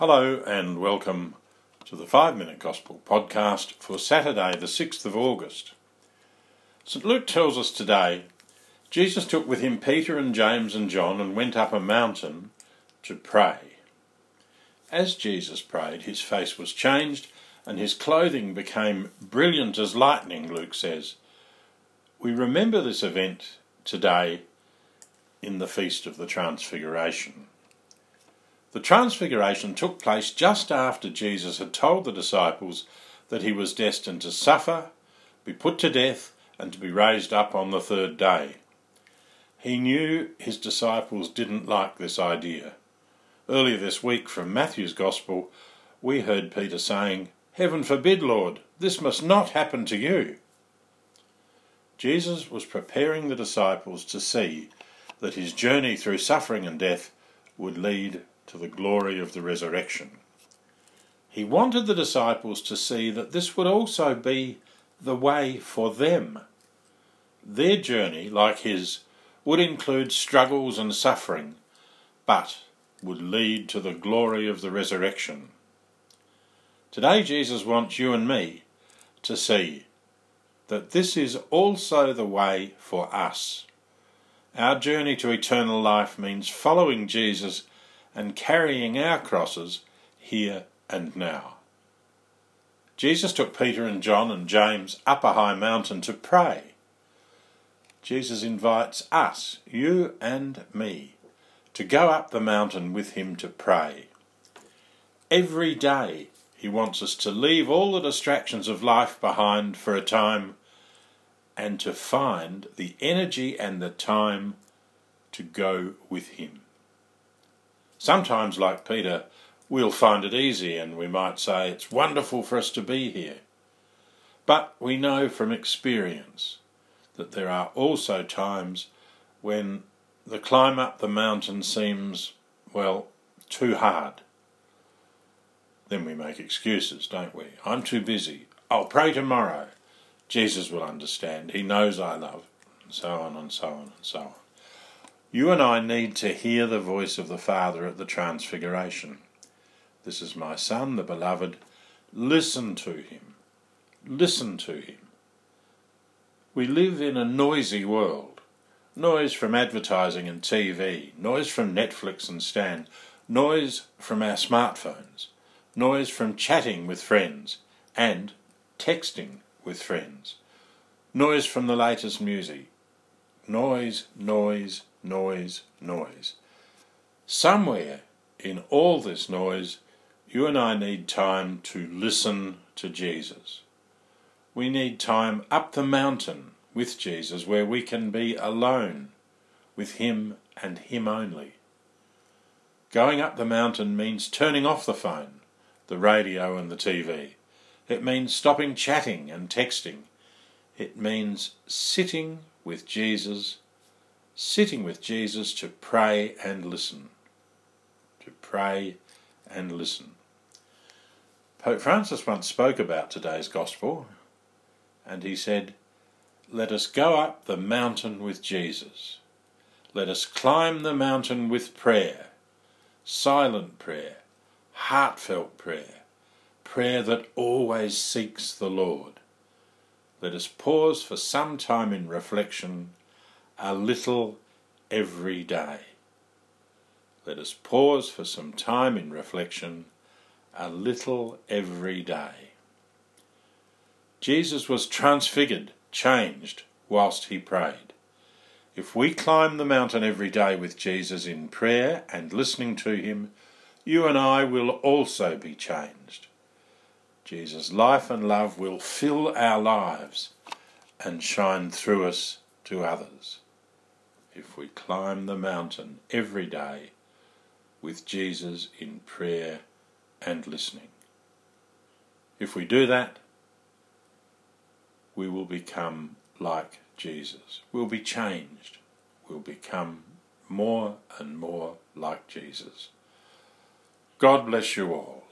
Hello and welcome to the 5 Minute Gospel podcast for Saturday, the 6th of August. St. Luke tells us today Jesus took with him Peter and James and John and went up a mountain to pray. As Jesus prayed, his face was changed and his clothing became brilliant as lightning, Luke says. We remember this event today in the Feast of the Transfiguration. The Transfiguration took place just after Jesus had told the disciples that he was destined to suffer, be put to death, and to be raised up on the third day. He knew his disciples didn't like this idea. Earlier this week from Matthew's Gospel, we heard Peter saying, Heaven forbid, Lord, this must not happen to you. Jesus was preparing the disciples to see that his journey through suffering and death would lead to the glory of the resurrection. He wanted the disciples to see that this would also be the way for them. Their journey, like his, would include struggles and suffering, but would lead to the glory of the resurrection. Today, Jesus wants you and me to see that this is also the way for us. Our journey to eternal life means following Jesus and carrying our crosses here and now. Jesus took Peter and John and James up a high mountain to pray. Jesus invites us, you and me, to go up the mountain with him to pray. Every day he wants us to leave all the distractions of life behind for a time and to find the energy and the time to go with him. Sometimes, like Peter, we'll find it easy and we might say it's wonderful for us to be here. But we know from experience that there are also times when the climb up the mountain seems, well, too hard. Then we make excuses, don't we? I'm too busy. I'll pray tomorrow. Jesus will understand. He knows I love. And so on and so on and so on. You and I need to hear the voice of the Father at the Transfiguration. This is my Son, the Beloved. Listen to him. Listen to him. We live in a noisy world. Noise from advertising and TV, noise from Netflix and Stan, noise from our smartphones, noise from chatting with friends and texting with friends, noise from the latest music. Noise, noise, noise, noise. Somewhere in all this noise, you and I need time to listen to Jesus. We need time up the mountain with Jesus where we can be alone with Him and Him only. Going up the mountain means turning off the phone, the radio, and the TV. It means stopping chatting and texting. It means sitting with Jesus sitting with Jesus to pray and listen. To pray and listen. Pope Francis once spoke about today's Gospel, and he said, Let us go up the mountain with Jesus. Let us climb the mountain with prayer, silent prayer, heartfelt prayer, prayer that always seeks the Lord. Let us pause for some time in reflection a little every day. Let us pause for some time in reflection, a little every day. Jesus was transfigured, changed, whilst he prayed. If we climb the mountain every day with Jesus in prayer and listening to him, you and I will also be changed. Jesus' life and love will fill our lives and shine through us to others if we climb the mountain every day with Jesus in prayer and listening. If we do that, we will become like Jesus. We'll be changed. We'll become more and more like Jesus. God bless you all.